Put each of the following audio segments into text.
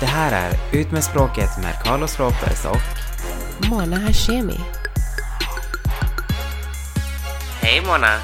Det här är Ut med språket med Carlos Ropez och Mona Hashemi. Hej Mona!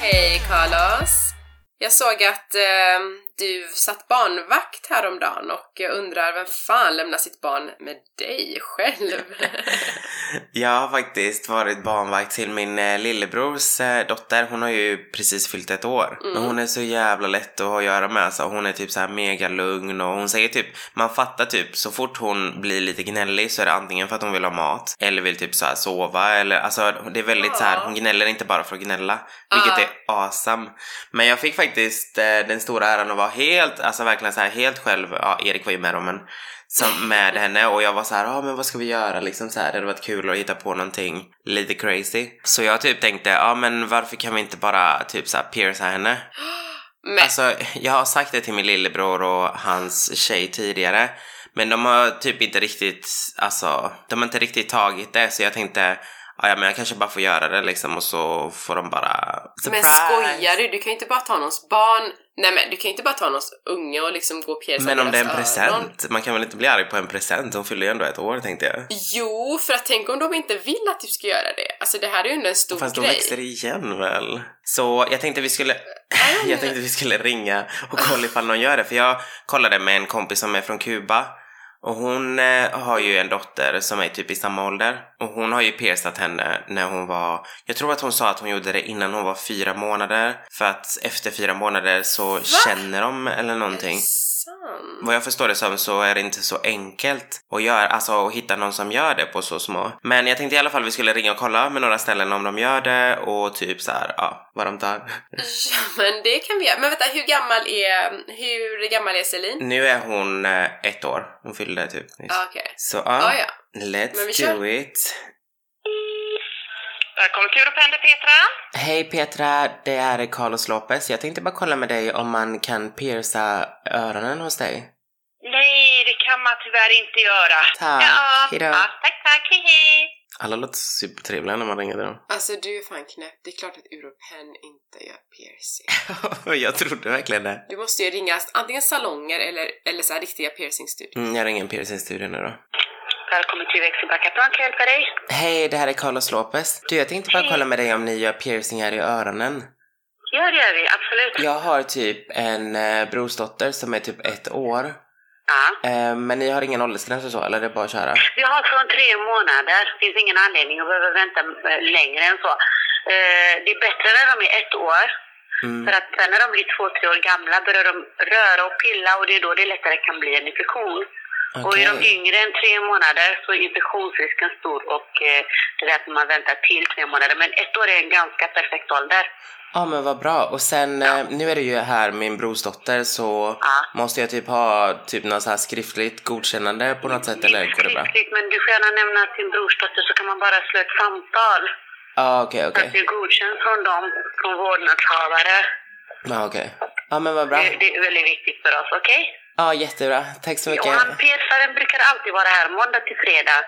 Hej Carlos! Jag såg att eh, du satt barnvakt häromdagen och jag undrar vem fan lämnar sitt barn med dig själv? Jag har faktiskt varit barnvakt till min eh, lillebrors eh, dotter. Hon har ju precis fyllt ett år. Men hon är så jävla lätt att ha att göra med. Alltså, hon är typ så här mega lugn och hon säger typ, man fattar typ så fort hon blir lite gnällig så är det antingen för att hon vill ha mat eller vill typ så här sova eller alltså det är väldigt så här, hon gnäller inte bara för att gnälla. Vilket är awesome. Men jag fick faktiskt eh, den stora äran att vara helt, alltså verkligen så här helt själv. Ja, Erik var ju med om men som med henne och jag var så här, ja ah, men vad ska vi göra liksom så här, det hade varit kul att hitta på någonting lite crazy. Så jag typ tänkte, ja ah, men varför kan vi inte bara typ så här pierca henne? Men, Alltså jag har sagt det till min lillebror och hans tjej tidigare men de har typ inte riktigt, alltså de har inte riktigt tagit det så jag tänkte Ja, men jag kanske bara får göra det liksom och så får de bara... men skojar du? Du kan ju inte bara ta någons barn, nej men du kan ju inte bara ta någons unge och liksom gå och pierca Men om det är en deras öron. present? Man kan väl inte bli arg på en present? Hon fyller ju ändå ett år tänkte jag. Jo, för att tänk om de inte vill att du ska göra det. Alltså det här är ju ändå en stor Fast grej. växer det igen väl? Så jag tänkte vi skulle, jag tänkte vi skulle ringa och kolla ifall någon gör det. För jag kollade med en kompis som är från Kuba. Och hon eh, har ju en dotter som är typ i samma ålder. Och hon har ju piercat henne när hon var... Jag tror att hon sa att hon gjorde det innan hon var fyra månader. För att efter fyra månader så känner de eller någonting. Sant. Vad jag förstår det som så är det inte så enkelt att göra, alltså att hitta någon som gör det på så små. Men jag tänkte i alla fall vi skulle ringa och kolla med några ställen om de gör det och typ så här, ja, vad de tar. Ja, men det kan vi göra. Men vänta, hur gammal är, hur gammal är Celine? Nu är hon eh, ett år, hon fyllde typ nyss. Ah, Okej. Så ja, Ah, ja. let's do it. Välkommen till Europender Petra. Hej Petra, det är Carlos Lopez. Jag tänkte bara kolla med dig om man kan pierca öronen hos dig. Nej, det kan man tyvärr inte göra. Tack. Ja, Hejdå. ja, tack, tack. Hej, hej. Alla låter supertrevliga när man ringer dem. Alltså du är fan knäpp. Det är klart att Europen inte gör piercing. jag trodde verkligen det. Du måste ju ringa antingen salonger eller, eller så här riktiga piercingstudior. Mm, jag ringer en piercingstudio nu då. Välkommen till växelbacka. Kan jag hjälpa dig? Hej, det här är Carlos Lopez. Du, jag tänkte bara Hej. kolla med dig om ni gör piercingar i öronen. Ja, det gör vi. Absolut. Jag har typ en eh, brorsdotter som är typ ett år. Ja. Eh, men ni har ingen åldersgräns och så, eller det är bara att köra? Vi har från tre månader. Det finns ingen anledning att behöva vänta eh, längre än så. Eh, Det är bättre när de är ett år. Mm. För att sen när de blir två, tre år gamla börjar de röra och pilla och det är då det lättare kan bli en infektion. Och är de yngre än tre månader så är infektionsrisken stor och eh, det är därför man väntar till tre månader. Men ett år är en ganska perfekt ålder. Ja, men vad bra. Och sen, eh, nu är det ju här min brorsdotter så Ja. måste jag typ ha typ något så här skriftligt godkännande på något sätt, eller går det bra? Skriftligt, men du får gärna nämna sin brorsdotter så kan man bara slå ett samtal. Ja, okej, Så okej. att det är godkänt från dem, från vårdnadshavare. Ja, okej. Ja, men vad bra. Det, det är väldigt viktigt för oss, okej? Ja, jättebra. Tack så Och mycket. han piercaren brukar alltid vara här måndag till fredag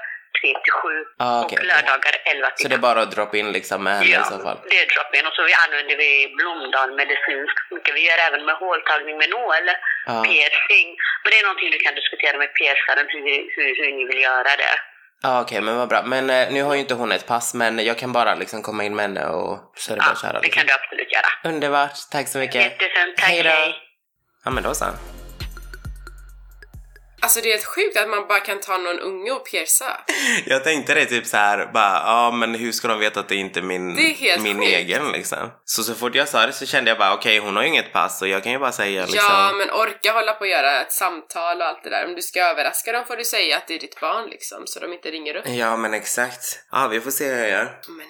3 till 7 Ah, okej, och lördagar 11 till Så det är bara att droppa in liksom med henne Ja, i så fall? det är drop-in och så vi använder vi Blomdal medicinskt mycket. Vi gör även med håltagning med nål, Ja. piercing. Men det är någonting du kan diskutera med piercaren hur, hur, hur ni vill göra det. Ja, okej, men vad bra. Men eh, nu har ju inte hon ett pass, men jag kan bara liksom komma in med henne och så är det bara att köra. det Liksom. kan du absolut göra. Underbart, tack så mycket. Jättefint, tack, Hej då. hej. Ja, men då så. Alltså det är helt sjukt att man bara kan ta någon unge och pierca. Jag tänkte det typ så här, bara, ja men hur ska de veta att det inte är min, Det är min sjukt. egen liksom? Så så fort jag sa det så kände jag bara, okej hon har ju inget pass och jag kan ju bara säga liksom. Ja, men orka hålla på och göra ett samtal och allt det där. Om du ska överraska dem får du säga att det är ditt barn liksom, så de inte ringer upp. Ja, men exakt. Ja, vi får se hur jag gör. Men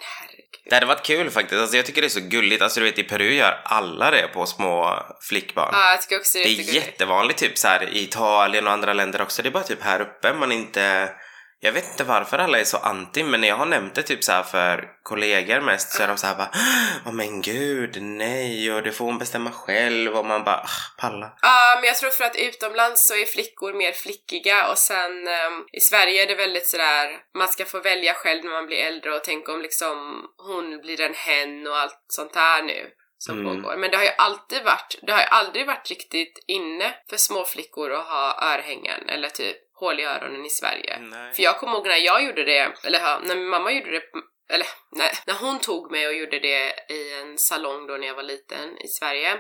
Det hade varit kul faktiskt. Alltså jag tycker det är så gulligt. Alltså du vet i Peru gör alla det på små flickbarn. Ja, jag tycker också det Det är är jättegulligt. jättevanligt typ så här i Italien och andra länder också. Det är bara typ här uppe man inte... Jag vet inte varför alla är så anti, men när jag har nämnt det typ så för kollegor mest så är de så här bara Åh men gud, nej, och det får hon bestämma själv och man bara "Ah, palla. Ja, men jag tror för att utomlands så är flickor mer flickiga och sen ehm, i Sverige är det väldigt sådär, man ska få välja själv när man blir äldre och tänk om liksom hon blir en hen och allt sånt här nu. som Mm. pågår. Men det har ju alltid varit, det har ju aldrig varit riktigt inne för små flickor att ha örhängen eller typ hål i öronen i Sverige. Nej. För jag kommer ihåg när jag gjorde det, eller när min mamma gjorde det, eller nej, när hon tog mig och gjorde det i en salong då när jag var liten i Sverige,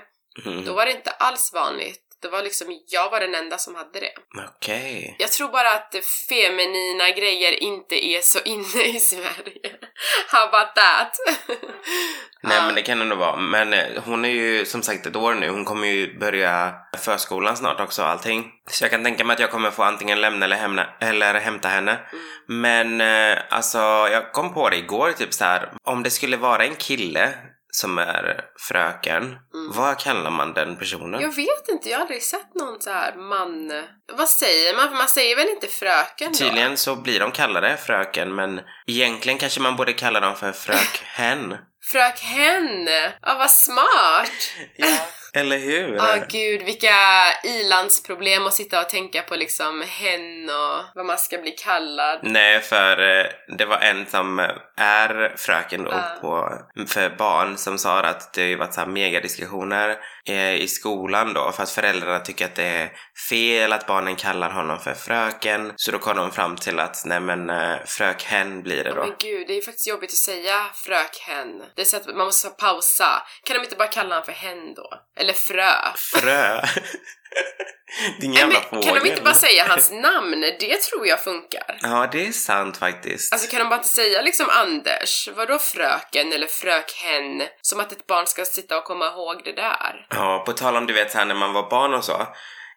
Mm. då var det inte alls vanligt. Det var liksom, jag var den enda som hade det. Okej. Jag tror bara att feminina grejer inte är så inne i Sverige. How about that? Nej men det kan det nog vara. Men eh, hon är ju som sagt ett år nu. Hon kommer ju börja förskolan snart också och allting. Så jag kan tänka mig att jag kommer få antingen lämna eller, hämna, eller hämta henne. Mm. Men eh, alltså jag kom på det igår typ så här. Om det skulle vara en kille som är fröken, vad kallar man den personen? Mm. Jag vet inte, jag har aldrig sett någon så här man... Vad säger man? För man säger väl inte fröken då? Tydligen så blir de kallade fröken men egentligen kanske man borde kalla dem för frökhen. Frök hen! Ja, vad smart! Eller hur? Ja, gud, vilka ilandsproblem att sitta och tänka på liksom hen och vad man ska bli kallad. Nej, för eh, det var en som är fröken då Ja. på, för barn som sa att det har ju varit så här megadiskussioner eh, i skolan då för att föräldrarna tycker att det är fel att barnen kallar honom för fröken. Så då kom de fram till att nej men eh, frökhen blir det då. men gud, det är faktiskt jobbigt att säga frök hen. Det är så att man måste pausa. Kan de inte bara kalla honom för hen då? Eller frö? Frö. Din jävla fågel. kan de inte bara säga hans namn? Det tror jag funkar. Ja, det är sant faktiskt. Alltså kan de bara inte säga liksom Anders? Vadå fröken eller frökhen? Som att ett barn ska sitta och komma ihåg det där. Ja, på tal om du vet så här när man var barn och så.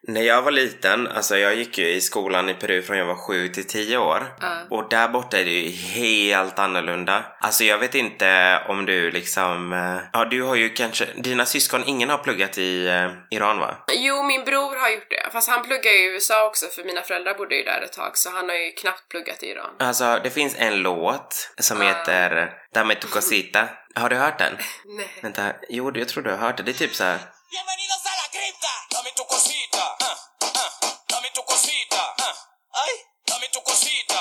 När jag var liten, alltså jag gick ju i skolan i Peru från jag var 7 till 10 år. Ja. Och där borta är det ju helt annorlunda. Alltså jag vet inte om du liksom... eh, Ja, du har ju kanske... Dina syskon, ingen har pluggat i eh, Iran va? Jo, min bror har gjort det. Fast han pluggar i USA också för mina föräldrar bodde ju där ett tag så han har ju knappt pluggat i Iran. Alltså det finns en låt som Ah. heter Dame tu cosita. Har du hört den? Nej. Vänta, jo jag tror du har hört det. Det är typ så här. Bienvenidos a la cripta. Dame tu cosita. ah, ah. Dame tu cosita. ah. Ay, dame tu cosita.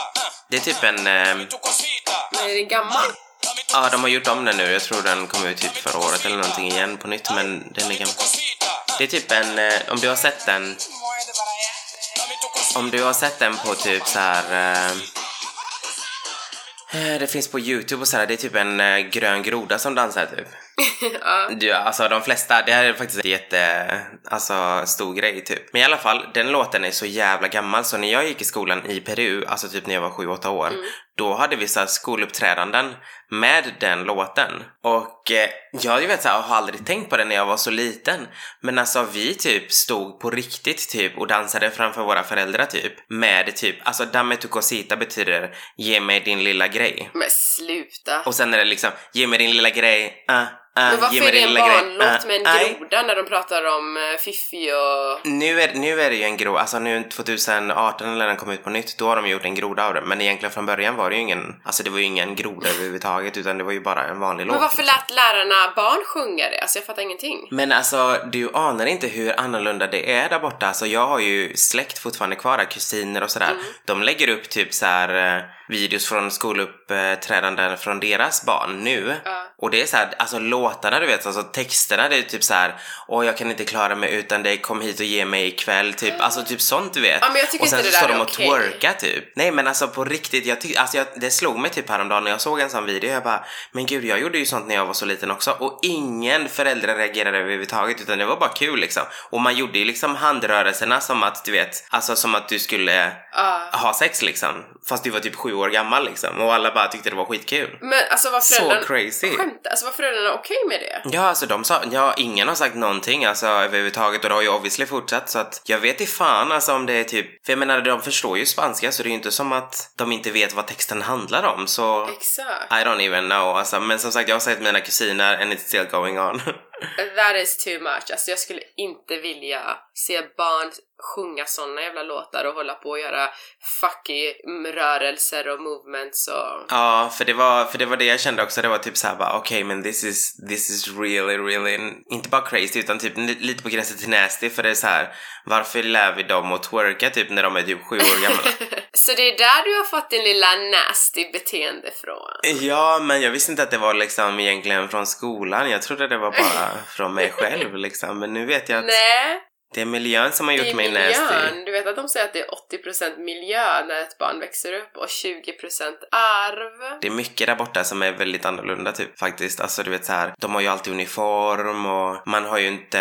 Det är typ en... Tu cosita. Men är den gammal? Ja, de har gjort om den nu. Jag tror den kom ut typ förra året eller någonting igen på nytt, men den är gammal. Det är typ en, eh, om du har sett den, om du har sett den på typ så här. eh, eh, det finns på youtube och så här, det är typ en eh, grön groda som dansar typ. ja. Ja, alltså de flesta, det här är faktiskt en jätte, alltså stor grej typ. Men i alla fall, den låten är så jävla gammal så när jag gick i skolan i Peru, alltså typ när jag var 7-8 år, då hade vi så här skoluppträdanden med den låten. Och eh, jag vet så här, har aldrig tänkt på det när jag var så liten. Men alltså vi typ stod på riktigt typ och dansade framför våra föräldrar typ. Med typ, alltså dame tu cosita betyder ge mig din lilla grej. Men sluta. Och sen är det liksom, ge mig din lilla grej, ah, ah, Men varför är det en barnlåt med en nej. groda när de pratar om eh, Fiffi och... Nu är, nu är det ju en groda, alltså nu 2018 när den kom ut på nytt, då har de gjort en groda av det. Men egentligen från början var det ju ingen, alltså det var ju ingen groda överhuvudtaget utan det var ju bara en vanlig låt. Men varför liksom. lät lärarna barn sjunga det? Alltså jag fattar ingenting. Men alltså, du anar inte hur annorlunda det är där borta. Alltså jag har ju släkt fortfarande kvar där, kusiner och sådär. De lägger upp typ så här eh, videos från skoluppträdanden från deras barn nu. Ja. Och det är så här, alltså låtarna du vet, alltså texterna det är typ så här, åh jag kan inte klara mig utan dig, kom hit och ge mig ikväll, typ, alltså typ sånt du vet. Ja, men jag tycker och sen inte så det står där de och okej. twerkar typ. Nej men alltså på riktigt, jag tyck, alltså jag, det slog mig typ häromdagen när jag såg en sån video, jag bara, men gud jag gjorde ju sånt när jag var så liten också och ingen förälder reagerade överhuvudtaget utan det var bara kul liksom. Och man gjorde ju liksom handrörelserna som att du vet, alltså som att du skulle Ja. ha sex liksom. Fast du var typ sju år gammal liksom och alla bara tyckte det var skitkul. Men alltså Så föräldrarna... crazy. Skämta, alltså var föräldrarna okej med det? Ja, alltså de sa, ja, ingen har sagt någonting alltså överhuvudtaget och det har ju obviously fortsatt så att jag vet i fan alltså om det är typ, för jag menar de förstår ju spanska så det är ju inte som att de inte vet vad texten handlar om så Exakt. I don't even know alltså men som sagt jag har sett mina kusiner and it's still going on. That is too much. Alltså jag skulle inte vilja se barn sjunga såna jävla låtar och hålla på och göra fucky rörelser och movements och... ja, för det var, för det var det jag kände också, det var typ såhär bara okej men this is, this is really, really, inte bara crazy utan typ li- lite på gränsen till nasty för det är så här varför lär vi dem att twerka typ när de är typ sju år gamla? Så det är där du har fått din lilla nasty beteende från? Ja, men jag visste inte att det var liksom egentligen från skolan. Jag trodde det var bara från mig själv liksom. Men nu vet jag att Nej, det är miljön som har gjort mig nasty. miljön. Du vet att de säger att det är 80% miljö när ett barn växer upp och 20% arv. Det är mycket där borta som är väldigt annorlunda typ faktiskt. Alltså du vet så här, de har ju alltid uniform och man har ju inte,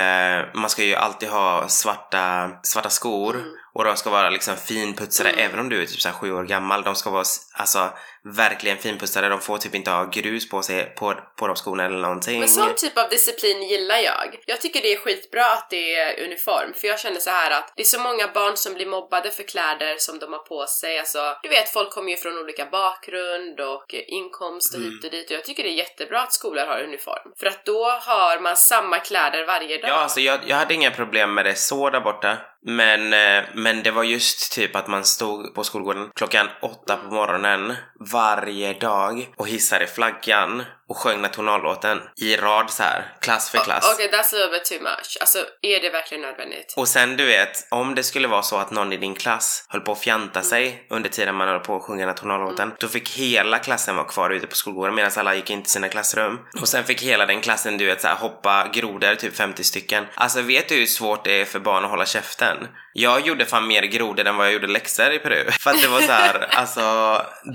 man ska ju alltid ha svarta, svarta skor Mm. och de ska vara liksom finputsade Mm. även om du är typ så här sju år gammal. De ska vara alltså verkligen finputsade. De får typ inte ha grus på sig på, på de skorna eller någonting. Men sån typ av disciplin gillar jag. Jag tycker det är skitbra att det är uniform, för jag känner så här att det är så många barn som blir mobbade för kläder som de har på sig. Alltså, du vet, folk kommer ju från olika bakgrund och inkomst och hit och dit och jag tycker det är jättebra att skolor har uniform. För att då har man samma kläder varje dag. Ja, alltså jag, jag hade inga problem med det så där borta. Men, eh, men det var just typ att man stod på skolgården klockan åtta på morgonen varje dag och hissade flaggan och sjöng nationallåten i rad så här, klass för klass. Okej, that's a little bit too much. Alltså, är det verkligen nödvändigt? Och sen du vet, om det skulle vara så att någon i din klass höll på att fjanta sig under tiden man höll på att sjunga nationallåten, då fick hela klassen vara kvar ute på skolgården medan alla gick in till sina klassrum. Och sen fick hela den klassen, du vet, så här, hoppa grodor, typ 50 stycken. Alltså vet du hur svårt det är för barn att hålla käften? Jag gjorde fan mer grodor än vad jag gjorde läxor i Peru. För att det var så här, alltså,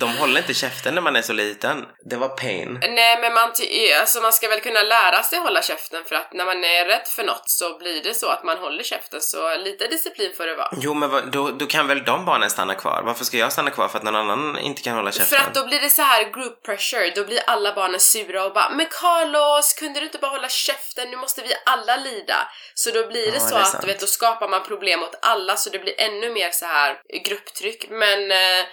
de håller inte käften när man är så liten. Det var pain. Nej, men man, alltså, man ska väl kunna lära sig hålla käften för att när man är rädd för något så blir det så att man håller käften, så lite disciplin får det vara. Jo men vad, då, då kan väl de barnen stanna kvar? Varför ska jag stanna kvar för att någon annan inte kan hålla käften? För att då blir det så här group pressure, då blir alla barnen sura och bara Men Carlos, kunde du inte bara hålla käften? Nu måste vi alla lida. Så då blir det Ja, så det att du vet, då skapar man problem åt alla så det blir ännu mer så här grupptryck. Men eh,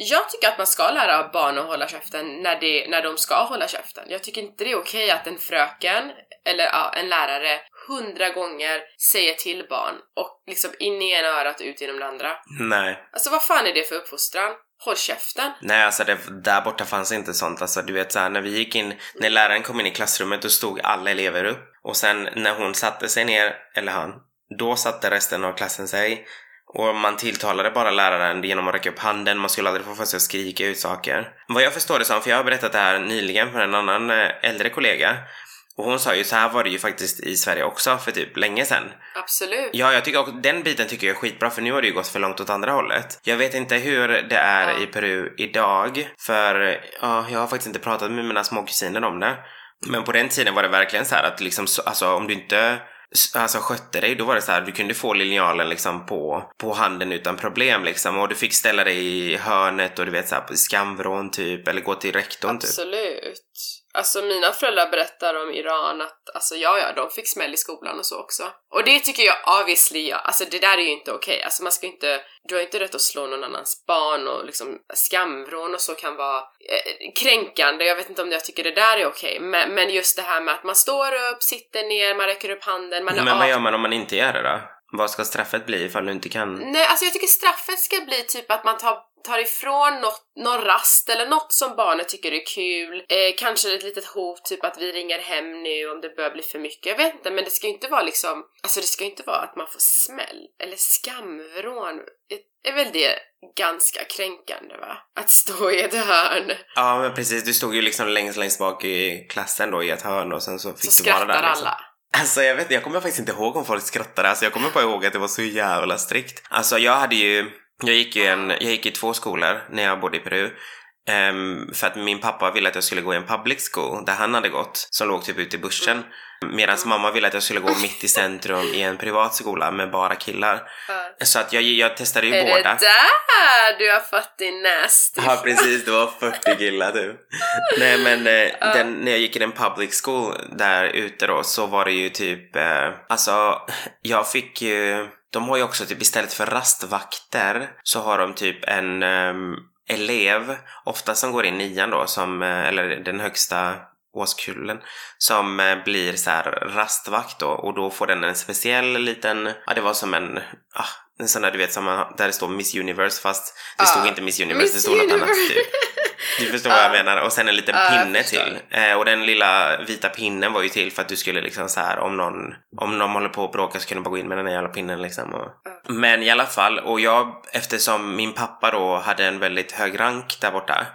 jag tycker att man ska lära barn att hålla käften när, det, när de ska hålla käften. Jag tycker inte det är okej att en fröken eller ja, en lärare hundra gånger säger till barn och liksom in i ena örat och ut genom det andra. Nej. Alltså vad fan är det för uppfostran? Håll käften! Nej, alltså det, där borta fanns inte sånt. Alltså du vet såhär, när vi gick in, när läraren kom in i klassrummet då stod alla elever upp. Och sen när hon satte sig ner, eller han, då satte resten av klassen sig. Och man tilltalade bara läraren genom att räcka upp handen, man skulle aldrig få för sig att skrika ut saker. Vad jag förstår det som, för jag har berättat det här nyligen för en annan eh, äldre kollega. Och hon sa ju så här var det ju faktiskt i Sverige också för typ länge sedan. Absolut. Ja, jag tycker också, den biten tycker jag är skitbra för nu har det ju gått för långt åt andra hållet. Jag vet inte hur det är Ja. i Peru idag, för ja, jag har faktiskt inte pratat med mina små kusiner om det. Men på den tiden var det verkligen så här att liksom, så- alltså om du inte alltså skötte dig, då var det så här, du kunde få linjalen liksom på, på handen utan problem liksom och du fick ställa dig i hörnet och du vet så här på skamvrån typ, eller gå till rektorn typ. Absolut. Alltså mina föräldrar berättar om Iran att, alltså ja ja, de fick smäll i skolan och så också. Och det tycker jag obviously, ja, alltså det där är ju inte okej. Alltså man ska inte, du har inte rätt att slå någon annans barn och liksom skamvrån och så kan vara eh, kränkande. Jag vet inte om jag tycker det där är okej. Men, men just det här med att man står upp, sitter ner, man räcker upp handen, man är Men vad gör man om man inte gör det då? Vad ska straffet bli ifall du inte kan? Nej, alltså jag tycker straffet ska bli typ att man tar, tar ifrån något, någon rast eller något som barnet tycker är kul. Eh, kanske ett litet hot, typ att vi ringer hem nu om det börjar bli för mycket. Jag vet inte, men det ska ju inte vara liksom, alltså det ska ju inte vara att man får smäll eller skamvrån. Det är väl det ganska kränkande va? Att stå i ett hörn Ja men precis, du stod ju liksom längst längst bak i klassen då i ett hörn och sen så fick så du vara skrattar där liksom. alla. Alltså jag vet jag kommer faktiskt inte ihåg om folk skrattade, alltså jag kommer bara ihåg att det var så jävla strikt. Alltså jag hade ju, jag gick ju en, jag gick i två skolor när jag bodde i Peru. Ehm, för att min pappa ville att jag skulle gå i en public school där han hade gått, som låg typ ute i bussen. Medan mamma ville att jag skulle gå mitt i centrum i en privat skola med bara killar. Ja. Så att jag, jag testade ju Är det båda. där du har fått din nasty Ja precis, det var 40 killar typ. Nej men eh, den, när jag gick i den public school där ute då så var det ju typ, eh, alltså jag fick ju, de har ju också typ istället för rastvakter så har de typ en ehm, elev, ofta som går in nian då, som, eh, eller den högsta årskullen som eh, blir så här rastvakt då och då får den en speciell liten, ja det var som en, ah, en sån där du vet som man, där det står Miss Universe fast det Ja. stod inte Miss Universe, det Miss stod något annat Universe. typ. Du förstår vad jag Ja. menar. Och sen en liten Ja, pinne till. Eh, och den lilla vita pinnen var ju till för att du skulle liksom så här om någon, om någon håller på att bråka så kunde du bara gå in med den där jävla pinnen liksom. Och... Men i alla fall, och jag, eftersom min pappa då hade en väldigt hög rank där borta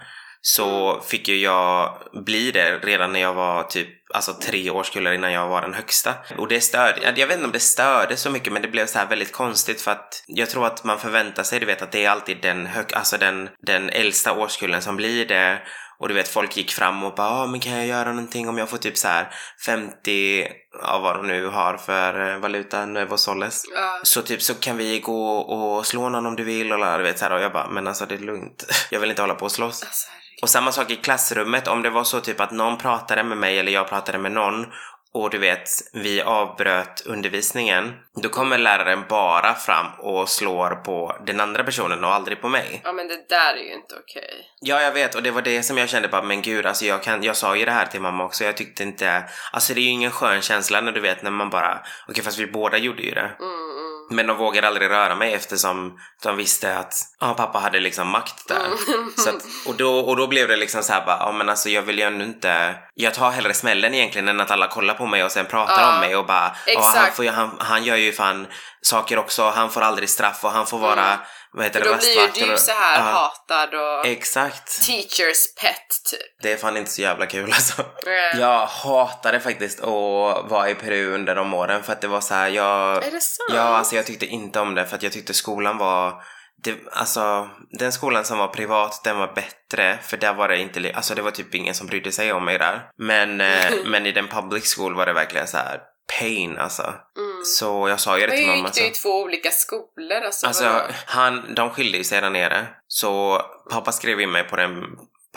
så fick ju jag bli det redan när jag var typ alltså tre årskullar innan jag var den högsta. Och det störde, jag vet inte om det störde så mycket men det blev så här väldigt konstigt för att jag tror att man förväntar sig, du vet att det är alltid den hög, alltså den, den äldsta årskullen som blir det och du vet folk gick fram och bara ah, men kan jag göra någonting om jag får typ så här 50 av vad de nu har för eh, valuta, Nuevo Soles. Ja. Så typ så kan vi gå och slå någon om du vill och du vet så här och jag bara men alltså det är lugnt. Jag vill inte hålla på och slåss. Alltså. Och samma sak i klassrummet, om det var så typ att någon pratade med mig eller jag pratade med någon och du vet, vi avbröt undervisningen, då kommer läraren bara fram och slår på den andra personen och aldrig på mig. ja men det där är ju inte okej. Ja, jag vet och det var det som jag kände bara, men gud, alltså jag kan, jag sa ju det här till mamma också, jag tyckte inte, alltså det är ju ingen skön känsla när du vet när man bara, okej fast vi båda gjorde ju det. Mm. Men de vågade aldrig röra mig eftersom de visste att ja, pappa hade liksom makt där. Mm. Så att, och, då, och då blev det liksom så här bara, ja men alltså jag vill ju ändå inte, jag tar hellre smällen egentligen än att alla kollar på mig och sen pratar Ja, om mig och bara, ja han, får han, han gör ju fan saker också, han får aldrig straff och han får vara, vad heter Mm. Det, då blir ju du så här ja, hatad och Exakt. teachers pet typ. Det är fan inte så jävla kul alltså. Eh, Jag hatade faktiskt att vara i Peru under de åren för att det var så här, jag... Är det sant? Ja, alltså jag tyckte inte om det för att jag tyckte skolan var... Det, alltså, den skolan som var privat, den var bättre för där var det inte, alltså det var typ ingen som brydde sig om mig där. Men, eh, men i den public school var det verkligen så här pain alltså. Mm. Så jag sa ju det Men till mamma. gick du i två olika skolor? Alltså, Alltså, han, de skilde ju sig där nere. Så pappa skrev in mig på den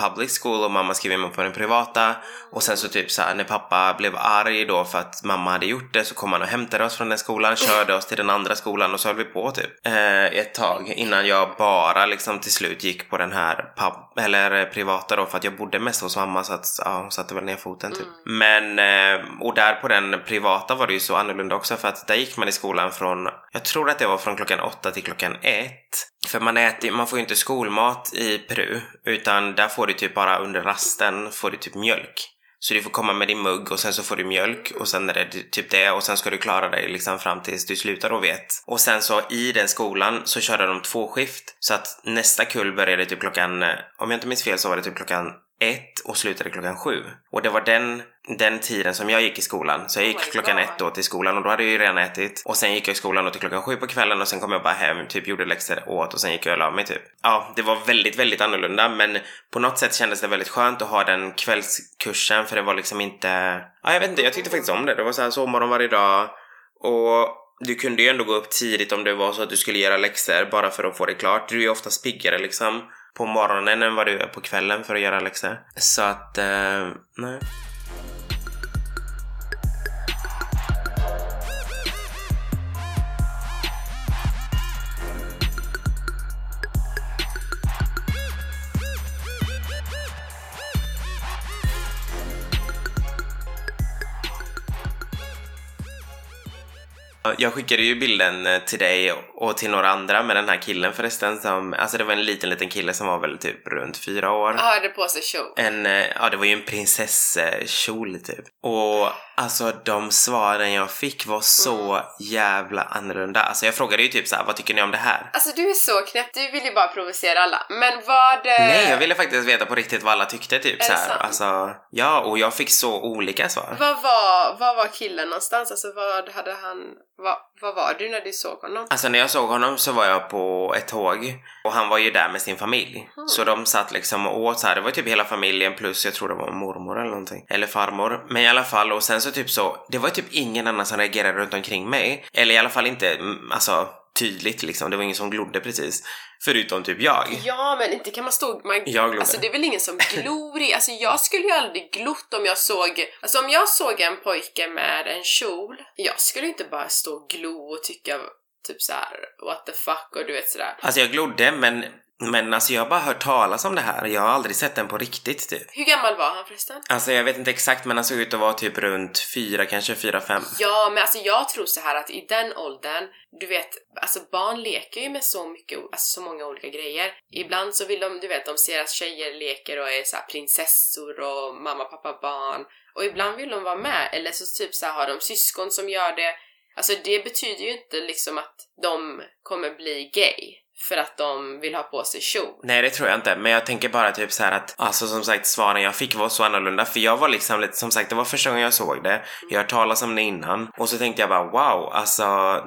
public school och mamma skrev in mig på den privata. Och sen så typ så här, när pappa blev arg då för att mamma hade gjort det så kom han och hämtade oss från den skolan, körde oss till den andra skolan och så höll vi på typ. Eh, ett tag innan jag bara liksom till slut gick på den här pub, eller privata då för att jag bodde mest hos mamma så att ja, hon satte väl ner foten typ. Men, eh, och där på den privata var det ju så annorlunda också för att där gick man i skolan från, jag tror att det var från klockan åtta till klockan ett. För man äter, man får ju inte skolmat i Peru utan där får du typ bara under rasten får du typ mjölk. Så du får komma med din mugg och sen så får du mjölk och sen är det typ det och sen ska du klara dig liksom fram tills du slutar och vet. Och sen så i den skolan så körde de två skift så att nästa kull började typ klockan, eh, om jag inte minns fel så var det typ klockan ett och slutade klockan sju. Och det var den, den tiden som jag gick i skolan. Så jag gick Oh klockan God. ett då till skolan och då hade jag ju redan ätit. Och sen gick jag i skolan då till klockan sju på kvällen och sen kom jag bara hem, typ gjorde läxor, åt och sen gick jag och la mig typ. Ja, det var väldigt, väldigt annorlunda men på något sätt kändes det väldigt skönt att ha den kvällskursen för det var liksom inte... Ja, jag vet inte, jag tyckte faktiskt om det. Det var så här sovmorgon varje dag och du kunde ju ändå gå upp tidigt om det var så att du skulle göra läxor bara för att få det klart. Du är ju oftast piggare liksom på morgonen än vad du är på kvällen för att göra läxor. Så att, eh, nej. Jag skickade ju bilden eh, till dig och till några andra med den här killen förresten som, alltså det var en liten liten kille som var väl typ runt fyra år. Jag hade på sig show. En, eh, ja det var ju en prinsesskjol typ. Och alltså de svaren jag fick var så jävla annorlunda. Alltså jag frågade ju typ så här, vad tycker ni om det här? Alltså du är så knäpp, du vill ju bara provocera alla. Men vad... eh, Nej, jag ville faktiskt veta på riktigt vad alla tyckte typ så det här. Alltså, ja, och jag fick så olika svar. Vad var, vad var killen någonstans? Alltså vad hade han... Vad, vad var du när du såg honom? Alltså när jag såg honom så var jag på ett tåg och han var ju där med sin familj. Så de satt liksom och åt så här. det var typ hela familjen plus jag tror det var mormor eller någonting. Eller farmor. Men i alla fall och sen så typ så, det var typ ingen annan som reagerade runt omkring mig. Eller i alla fall inte, mm, alltså tydligt liksom. Det var ingen som glodde precis. Förutom typ jag. Ja, men inte kan man stå... Man, Jag glodde. alltså det är väl ingen som glor i... Alltså jag skulle ju aldrig glott om jag såg... Alltså om jag såg en pojke med en kjol, jag skulle inte bara stå och glo och tycka typ så här what the fuck och du vet sådär. Alltså jag glodde men, men alltså jag har bara hört talas om det här. Jag har aldrig sett den på riktigt typ. Hur gammal var han förresten? Alltså jag vet inte exakt men han såg ut att vara typ runt fyra, kanske fyra, fem. Ja, men alltså jag tror så här att i den åldern, du vet, alltså barn leker ju med så mycket, alltså så många olika grejer. Ibland så vill de, du vet, de ser att tjejer leker och är så prinsessor och mamma, pappa, barn. Och ibland vill de vara med, eller så typ så här har de syskon som gör det. Alltså det betyder ju inte liksom att de kommer bli gay. För att de vill ha på sig kjol. Nej det tror jag inte, men jag tänker bara typ så här att alltså som sagt svaren jag fick var så annorlunda för jag var liksom lite, som sagt det var första gången jag såg det, jag har hört talas om det innan och så tänkte jag bara wow, alltså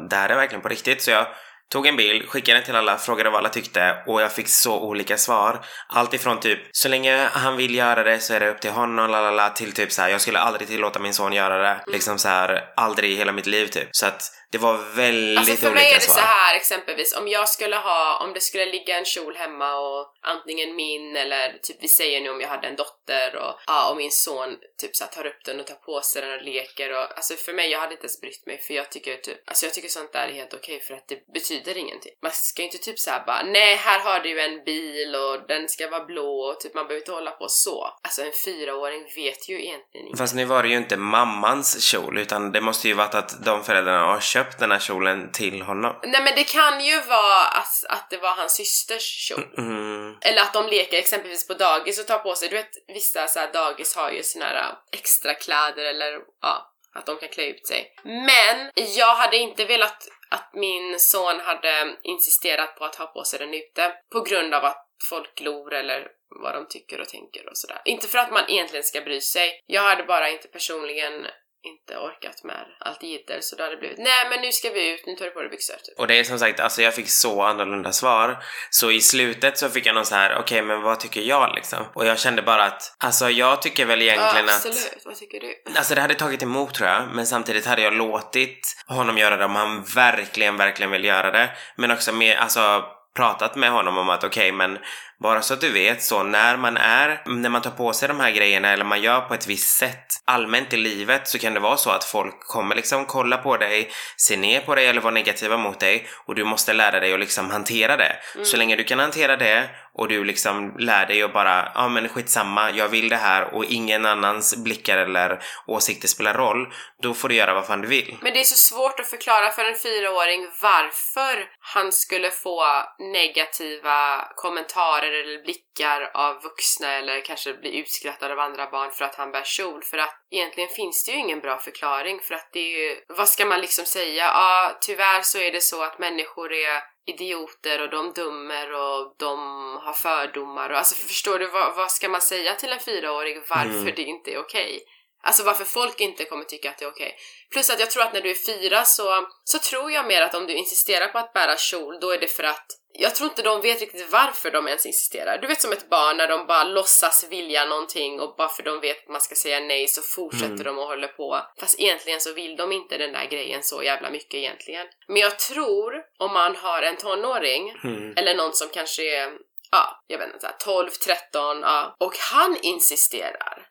det här är verkligen på riktigt så jag Tog en bild, skickade den till alla, frågade vad alla tyckte och jag fick så olika svar. Allt ifrån typ så länge han vill göra det så är det upp till honom lalala till typ så här, jag skulle aldrig tillåta min son göra det. Liksom så här aldrig i hela mitt liv typ. Så att det var väldigt Alltså för olika mig är det svar. så här exempelvis, om jag skulle ha, om det skulle ligga en kjol hemma och antingen min eller typ vi säger nu om jag hade en dotter och, ja, och min son typ så här, tar upp den och tar på sig den och leker och alltså för mig, jag hade inte ens brytt mig för jag tycker typ, alltså jag tycker sånt där är helt okej för att det betyder ingenting. Man ska ju inte typ såhär bara, nej här har du en bil och den ska vara blå och typ man behöver inte hålla på så. Alltså en fyraåring vet ju egentligen inte. Fast nu var det ju inte mammans kjol utan det måste ju varit att de föräldrarna har köpt den här kjolen till honom. Nej men det kan ju vara att, att det var hans systers kjol. Mm. Eller att de leker exempelvis på dagis och tar på sig, du vet vissa så här dagis har ju såna här äh, extra kläder eller ja, att de kan klä ut sig. Men jag hade inte velat att min son hade insisterat på att ha på sig den ute på grund av att folk glor eller vad de tycker och tänker och sådär. Inte för att man egentligen ska bry sig. Jag hade bara inte personligen inte orkat med allt jidder så då hade det blivit nej men nu ska vi ut, nu tar du på dig byxor typ. Och det är som sagt, alltså jag fick så annorlunda svar. Så i slutet så fick jag någon så här, okej men vad tycker jag liksom? Och jag kände bara att, alltså jag tycker väl Ja, egentligen att absolut, vad tycker du? Alltså det hade tagit emot tror jag, men samtidigt hade jag låtit honom göra det om han verkligen, verkligen vill göra det. Men också med, alltså pratat med honom om att okej men bara så att du vet så när man är, när man tar på sig de här grejerna eller man gör på ett visst sätt allmänt i livet så kan det vara så att folk kommer liksom kolla på dig, se ner på dig eller vara negativa mot dig och du måste lära dig att liksom hantera det. Så länge du kan hantera det och du liksom lär dig att bara, ja men skitsamma, jag vill det här och ingen annans blickar eller åsikter spelar roll, då får du göra vad fan du vill. Men det är så svårt att förklara för en fyraåring varför han skulle få negativa kommentarer eller blickar av vuxna eller kanske bli utskrattad av andra barn för att han bär kjol. För att egentligen finns det ju ingen bra förklaring för att det är ju, vad ska man liksom säga? Ja, tyvärr så är det så att människor är idioter och de dömer och de har fördomar och alltså förstår du vad, vad ska man säga till en fyraåring varför det inte är okej? Alltså varför folk inte kommer tycka att det är okej. Plus att jag tror att när du är fyra så, så tror jag mer att om du insisterar på att bära kjol, då är det för att jag tror inte de vet riktigt varför de ens insisterar. Du vet som ett barn när de bara låtsas vilja någonting och bara för de vet att man ska säga nej så fortsätter de och håller på. Fast egentligen så vill de inte den där grejen så jävla mycket egentligen. Men jag tror om man har en tonåring Mm. eller någon som kanske är, ja, jag vet inte, så här 12, 13, ja, och han insisterar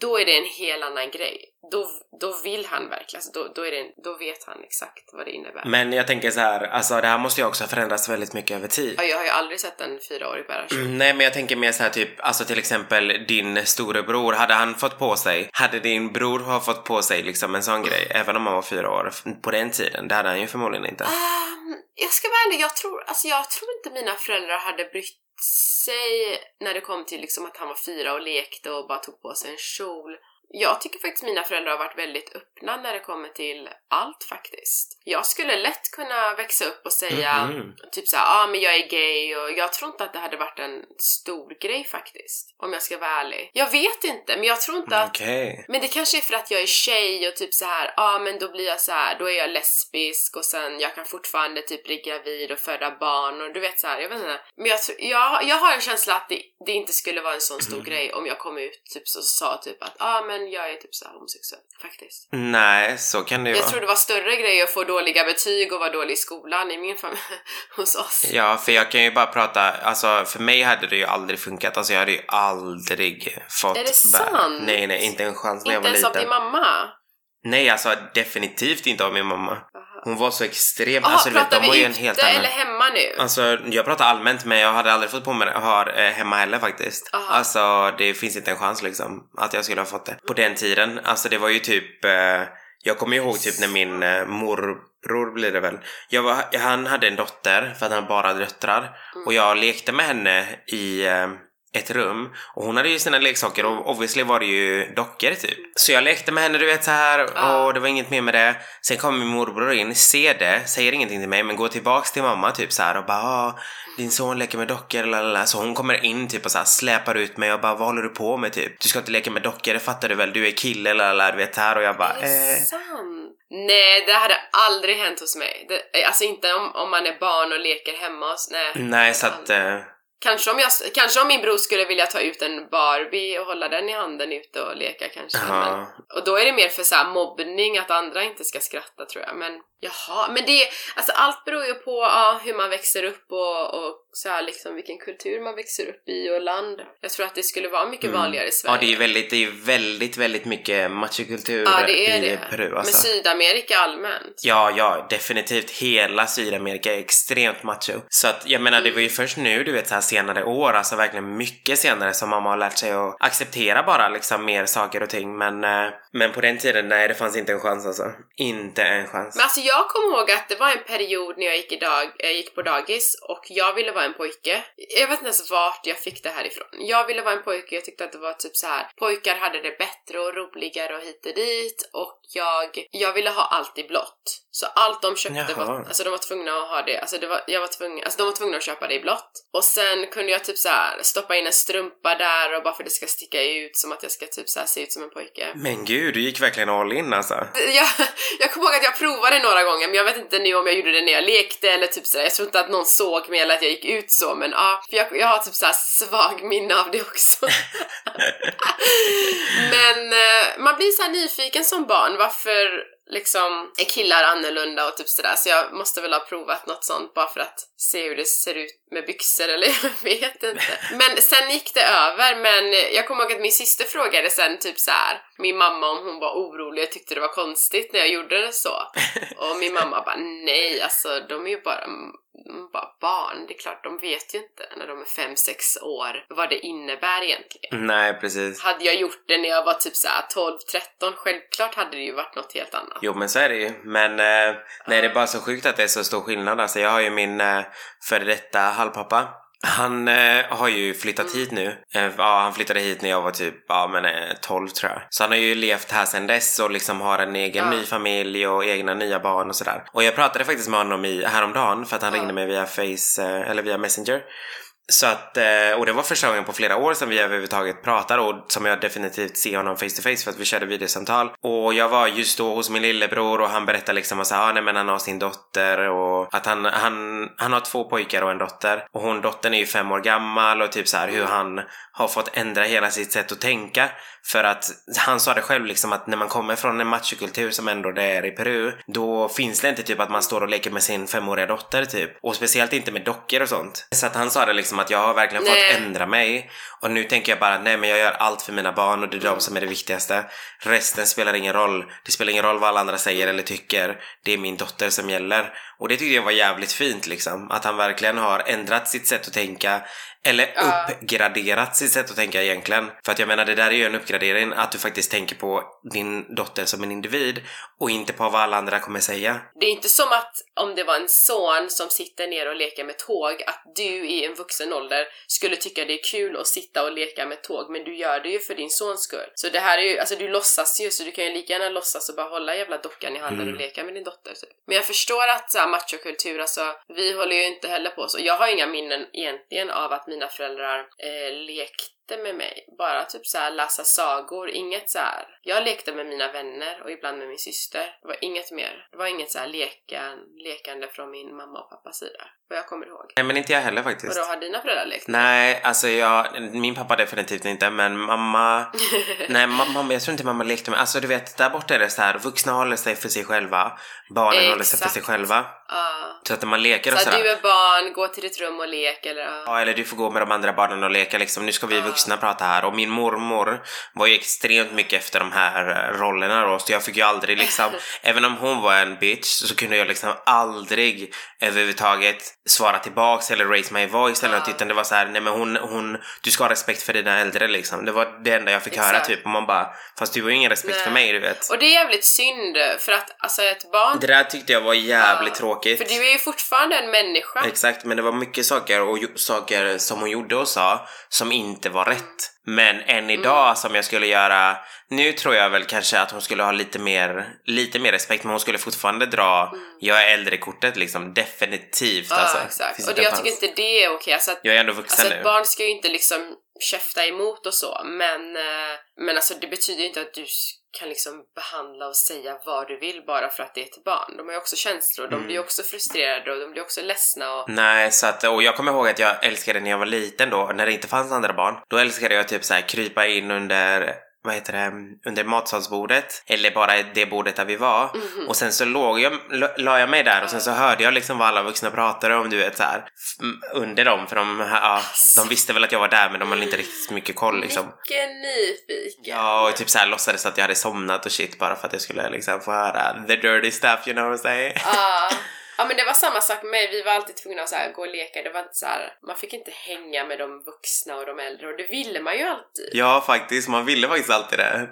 då är det en helt annan grej. Då, då vill han verkligen, alltså då, då, är det, då vet han exakt vad det innebär. Men jag tänker så här, alltså det här måste ju också ha förändrats väldigt mycket över tid. Ja, jag har ju aldrig sett en fyraårig bära. Mm, Nej men jag tänker mer så här typ, alltså till exempel din storebror, hade han fått på sig, hade din bror ha fått på sig liksom en sån grej, även om han var fyra år, på den tiden? Det hade han ju förmodligen inte. Ehm, jag ska vara ärlig, jag tror, alltså jag tror inte mina föräldrar hade brytt sig när det kom till liksom att han var fyra och lekte och bara tog på sig en kjol. Jag tycker faktiskt mina föräldrar har varit väldigt öppna när det kommer till allt faktiskt. Jag skulle lätt kunna växa upp och säga Mhm. typ såhär, ja ah, men jag är gay och jag tror inte att det hade varit en stor grej faktiskt. Om jag ska vara ärlig. Jag vet inte, men jag tror inte att Okej. men det kanske är för att jag är tjej och typ så här, ja ah, men då blir jag så här, då är jag lesbisk och sen jag kan fortfarande typ bli gravid och föda barn och du vet så här, jag vet inte. Men jag, tror- jag, jag har en känsla att det, det inte skulle vara en sån stor grej om jag kom ut typ så sa typ att ja ah, men jag är typ så homosexuell faktiskt. Nej, så kan det ju Jag vara. tror det var större grej att få dåliga betyg och vara dålig i skolan i min familj, hos oss. Ja, för jag kan ju bara prata, alltså för mig hade det ju aldrig funkat, alltså jag hade ju aldrig fått Är det sant? Nej, nej, inte en chans när jag Inte var ens av liten. din mamma? Nej, alltså definitivt inte av min mamma. Hon var så extremt, Jaha, alltså du vet, pratar de vi ute helt annan... eller hemma nu? Alltså jag pratar allmänt men jag hade aldrig fått på mig har, eh, hemma heller faktiskt. Aha. Alltså det finns inte en chans liksom att jag skulle ha fått det. På den tiden, alltså det var ju typ eh, jag kommer ihåg typ när min eh, morbror blir det väl. Var, han hade en dotter för att han bara hade döttrar och jag lekte med henne i, eh, ett rum och hon hade ju sina leksaker och obviously var det ju dockor typ. Så jag lekte med henne du vet så här Ja. och det var inget mer med det. Sen kommer min morbror in, ser det, säger ingenting till mig men går tillbaks till mamma typ så här och bara ah, din son leker med dockor lalala. Så hon kommer in typ och så här släpar ut mig och bara vad håller du på med typ? Du ska inte leka med dockor, det fattar du väl? Du är kille lalala, du vet här och jag bara Är det eh. sant? Nej, det hade aldrig hänt hos mig. Det, alltså inte om, om man är barn och leker hemma hos... Nej. Nej så att eh, Kanske om, jag, kanske om min bror skulle vilja ta ut en Barbie och hålla den i handen ute och leka kanske. Men, och då är det mer för så mobbning, att andra inte ska skratta tror jag. Men jaha, men det, alltså allt beror ju på ja, hur man växer upp och, och så här liksom vilken kultur man växer upp i och land. Jag tror att det skulle vara mycket vanligare i Sverige. Mm. Ja, det är väldigt, det är väldigt, väldigt mycket machokultur Ja, det är i det. Peru alltså. Men Sydamerika allmänt. Ja, ja, definitivt. Hela Sydamerika är extremt macho. Så att jag menar, det var ju först nu, du vet, så här senare år, alltså verkligen mycket senare som mamma har lärt sig att acceptera bara liksom mer saker och ting. Men, eh, men på den tiden, nej, det fanns inte en chans alltså. Inte en chans. Men alltså jag kommer ihåg att det var en period när jag gick, i dag, jag gick på dagis och jag ville vara en pojke. Jag vet inte ens vart jag fick det här ifrån. Jag ville vara en pojke, jag tyckte att det var typ så här. pojkar hade det bättre och roligare och hit och dit och jag, jag ville ha allt i blått. Så allt de köpte Jaha. var, alltså de var tvungna att ha det, alltså, det var, jag var tvungen, alltså de var tvungna att köpa det i blått. Och sen kunde jag typ så här stoppa in en strumpa där och bara för att det ska sticka ut som att jag ska typ så här se ut som en pojke. Men gud, du gick verkligen all in alltså. Jag, jag kommer ihåg att jag provade några gånger men jag vet inte nu om jag gjorde det när jag lekte eller typ sådär. Jag tror inte att någon såg mig eller att jag gick ut så men ja, för jag, jag har typ såhär svag minne av det också. men eh, man blir så här nyfiken som barn varför liksom är killar annorlunda och typ sådär så jag måste väl ha provat något sånt bara för att se hur det ser ut med byxor eller jag vet inte. Men sen gick det över men jag kommer ihåg att min syster frågade sen typ så här min mamma om hon var orolig och tyckte det var konstigt när jag gjorde det så. Och min mamma bara nej alltså de är ju bara barn, det är klart de vet ju inte när de är 5-6 år vad det innebär egentligen. Nej, precis. Hade jag gjort det när jag var typ såhär 12-13, självklart hade det ju varit något helt annat. Jo men så är det ju. Men eh, nej, det är bara så sjukt att det är så stor skillnad. Alltså jag har ju min eh, före detta halvpappa. Han eh, har ju flyttat hit nu. Eh, ja, han flyttade hit när jag var typ ja, men, eh, 12 tror jag. Så han har ju levt här sedan dess och liksom har en egen Ja. ny familj och egna nya barn och sådär. Och jag pratade faktiskt med honom i, häromdagen för att han Ja. ringde mig via Face, eh, eller via Messenger. Så att, eh, och det var första gången på flera år som vi överhuvudtaget pratar och som jag definitivt ser honom face to face för att vi körde videosamtal. Och jag var just då hos min lillebror och han berättade liksom att ah, nej, men han har sin dotter och att han, han, han har två pojkar och en dotter. Och hon dottern är ju fem år gammal och typ så här hur han har fått ändra hela sitt sätt att tänka. För att han sa det själv liksom att när man kommer från en machokultur som ändå det är i Peru, då finns det inte typ att man står och leker med sin femåriga dotter typ. Och speciellt inte med dockor och sånt. Så att han sa det liksom att jag har verkligen Nej. fått ändra mig. Och nu tänker jag bara, nej men jag gör allt för mina barn och det är de som är det viktigaste. Resten spelar ingen roll. Det spelar ingen roll vad alla andra säger eller tycker. Det är min dotter som gäller. Och det tyckte jag var jävligt fint liksom. Att han verkligen har ändrat sitt sätt att tänka. Eller Ja. uppgraderat sitt sätt att tänka egentligen. För att jag menar det där är ju en uppgradering. Att du faktiskt tänker på din dotter som en individ. Och inte på vad alla andra kommer säga. Det är inte som att om det var en son som sitter ner och leker med tåg, att du i en vuxen ålder skulle tycka det är kul att sitta och leka med tåg, men du gör det ju för din sons skull. Så det här är ju, alltså du låtsas ju, så du kan ju lika gärna låtsas och bara hålla jävla dockan i handen Mm. och leka med din dotter typ. Men jag förstår att så här, machokultur, alltså vi håller ju inte heller på så. Jag har inga minnen egentligen av att mina föräldrar eh, lekte med mig. Bara typ så här läsa sagor, inget så här. Jag lekte med mina vänner och ibland med min syster. Det var inget mer. Det var inget så här lekan, lekande från min mamma och pappas sida. Vad jag kommer ihåg. Nej men inte jag heller faktiskt. Vadå, har dina föräldrar lekt? Nej, alltså jag, min pappa definitivt inte men mamma Nej ma- mamma, jag tror inte mamma lekte med, alltså du vet där borta är det så här, vuxna håller sig för sig själva Barnen håller sig för Exakt. sig själva Ja. Så att när man leker och Så att sådär du är barn, gå till ditt rum och lek eller ja. Ja, eller du får gå med de andra barnen och leka liksom. Nu ska vi vuxna vuxna prata här och min mormor var ju extremt mycket efter de här eh, rollerna då så jag fick ju aldrig liksom, även om hon var en bitch så kunde jag liksom aldrig överhuvudtaget svara tillbaks eller raise my voice eller något utan det var så här, nej men hon, hon, du ska ha respekt för dina äldre liksom. Det var det enda jag fick höra Exakt. typ och man bara, fast du har ju ingen respekt för Nej. mig du vet. Och det är jävligt synd för att alltså ett barn... Det där tyckte jag var jävligt Ja, tråkigt. För du är ju fortfarande en människa. Exakt, men det var mycket saker, och, saker som hon gjorde och sa som inte var rätt. Men än idag Mm. som jag skulle göra, nu tror jag väl kanske att hon skulle ha lite mer, lite mer respekt men hon skulle fortfarande dra jag är äldre-kortet liksom, definitivt Mm. Ja, alltså. exakt. Finns Och det, jag tycker inte det är okej. Alltså att, Jag är ändå vuxen alltså nu. ett barn ska ju inte liksom käfta emot och så, men, eh, men alltså det betyder ju inte att du kan liksom behandla och säga vad du vill bara för att det är ett barn. De har ju också känslor, de Mm. blir ju också frustrerade och de blir också ledsna och Nej, så att, och jag kommer ihåg att jag älskade när jag var liten då, när det inte fanns andra barn. Då älskade jag typ så här krypa in under vad heter det, under matsalsbordet eller bara det bordet där vi var Mhm. och sen så låg jag, la- jag mig där och sen så hörde jag liksom vad alla vuxna pratade om du vet så här f- under dem för de, ja, de visste väl att jag var där men de hade inte riktigt så mycket koll liksom. Mycket nyfiken. Ja, och typ så här låtsades att jag hade somnat och shit bara för att jag skulle liksom få höra the dirty stuff you know what I'm saying. Ja. Ja men det var samma sak med mig, vi var alltid tvungna att så här, gå och leka, det var inte så här, man fick inte hänga med de vuxna och de äldre och det ville man ju alltid. Ja, faktiskt. Man ville faktiskt alltid det.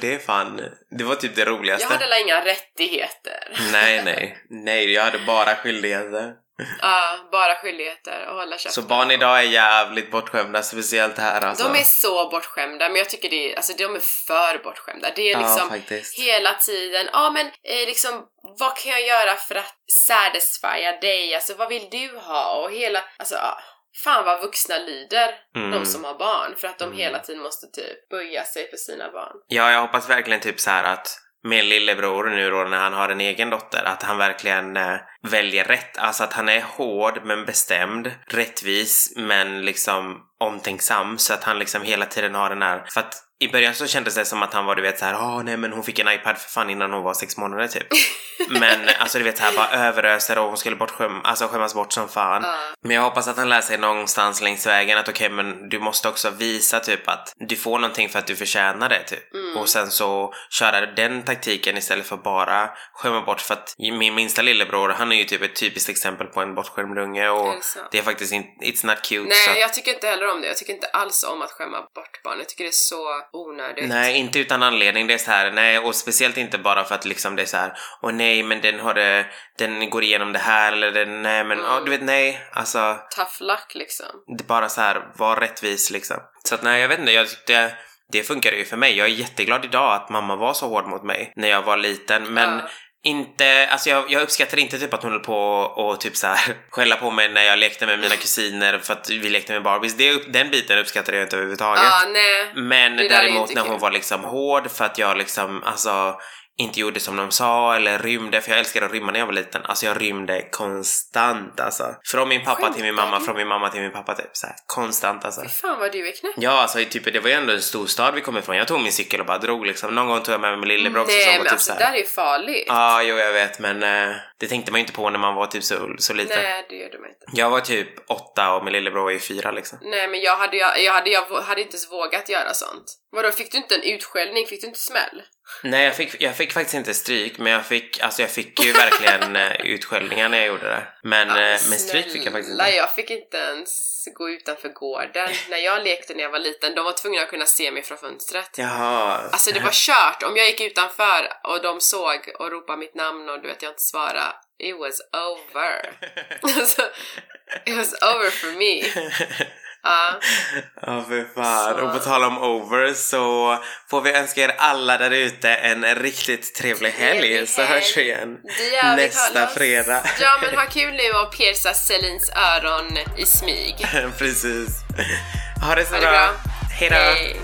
Det är fan... Det var typ det roligaste. Jag hade alla inga rättigheter. Nej, nej. Nej, jag hade bara skyldigheter. Ja, bara skyldigheter och hålla käften. Så barn idag är jävligt bortskämda, speciellt här alltså. De är så bortskämda, men jag tycker det är, alltså de är för bortskämda. Det är Ja, liksom faktiskt. hela tiden, ja men eh, liksom vad kan jag göra för att satisfya dig? Alltså vad vill du ha? Och hela, alltså ja. Fan vad vuxna lider, Mm. de som har barn, för att de hela tiden måste typ böja sig för sina barn. Ja, jag hoppas verkligen typ så här att min lillebror nu då när han har en egen dotter, att han verkligen eh, väljer rätt. Alltså att han är hård men bestämd, rättvis men liksom omtänksam så att han liksom hela tiden har den här, för att i början så kändes det som att han var du vet såhär, åh nej men hon fick en iPad för fan innan hon var sex månader typ. men alltså du vet såhär bara överöser och hon skulle bortskäm, alltså skämmas bort som fan. Ja. Men jag hoppas att han lär sig någonstans längs vägen att okej men du måste också visa typ att du får någonting för att du förtjänar det typ. Mm. Och sen så köra den taktiken istället för bara skämma bort för att min minsta lillebror han är ju typ ett typiskt exempel på en bortskämd unge och det är faktiskt inte, it's not cute. Nej, så. jag tycker inte heller om det. Jag tycker inte alls om att skämma bort barn. Jag tycker det är så onödigt. Nej, inte utan anledning. Det är så här, nej, och speciellt inte bara för att liksom det är så här, åh nej, men den har det, den går igenom det här eller den, nej men, Mm. ja, du vet, nej, alltså, Tough luck liksom. det bara så här, var rättvis liksom. Så att nej, jag vet inte, jag tyckte det funkar ju för mig. Jag är jätteglad idag att mamma var så hård mot mig när jag var liten, men Ja. Inte, alltså jag, jag uppskattar inte typ att hon höll på och typ så här skälla på mig när jag lekte med mina kusiner för att vi lekte med Barbies. Det, den biten uppskattar jag inte överhuvudtaget. Ja, nej. Men däremot när hon var liksom hård för att jag liksom, alltså inte gjorde som de sa eller rymde, för jag älskade att rymma när jag var liten. Alltså jag rymde konstant alltså. Från min pappa till min Skämtar mamma, du? från min mamma till min pappa typ så här, konstant alltså. Fy fan vad du är knäpp. Ja, alltså typ, det var ju ändå en stor stad vi kom ifrån. Jag tog min cykel och bara drog liksom. Någon gång tog jag med mig min lillebror också Nej men typ alltså så det där är ju farligt. Ja, jo jag vet men eh, det tänkte man ju inte på när man var typ så, så liten. Nej, det gör du inte. Jag var typ åtta och min lillebror var ju fyra liksom. Nej men jag hade, jag, jag, hade, jag hade inte ens vågat göra sånt. Vadå, fick du inte en utskällning? Fick du inte smäll? Nej, jag fick, jag fick faktiskt inte stryk, men jag fick, alltså jag fick ju verkligen eh, utskällningar när jag gjorde det. Men, Ja, eh, men stryk fick jag faktiskt inte. jag fick inte ens gå utanför gården. När jag lekte när jag var liten, de var tvungna att kunna se mig från fönstret. Jaha. Alltså det var kört. Om jag gick utanför och de såg och ropade mitt namn och du vet jag inte svarade. It was over. alltså, it was over for me. Ja. Ja, för fan. Så- Och på tal om over så får vi önska er alla där ute en riktigt trevlig helg, Trevlig så helg. hörs vi igen vi, nästa Carlos. fredag. Ja men ha kul nu och pierca Celins öron i smyg. Precis. Ha det så Ha det bra. bra. Hejdå. Hej.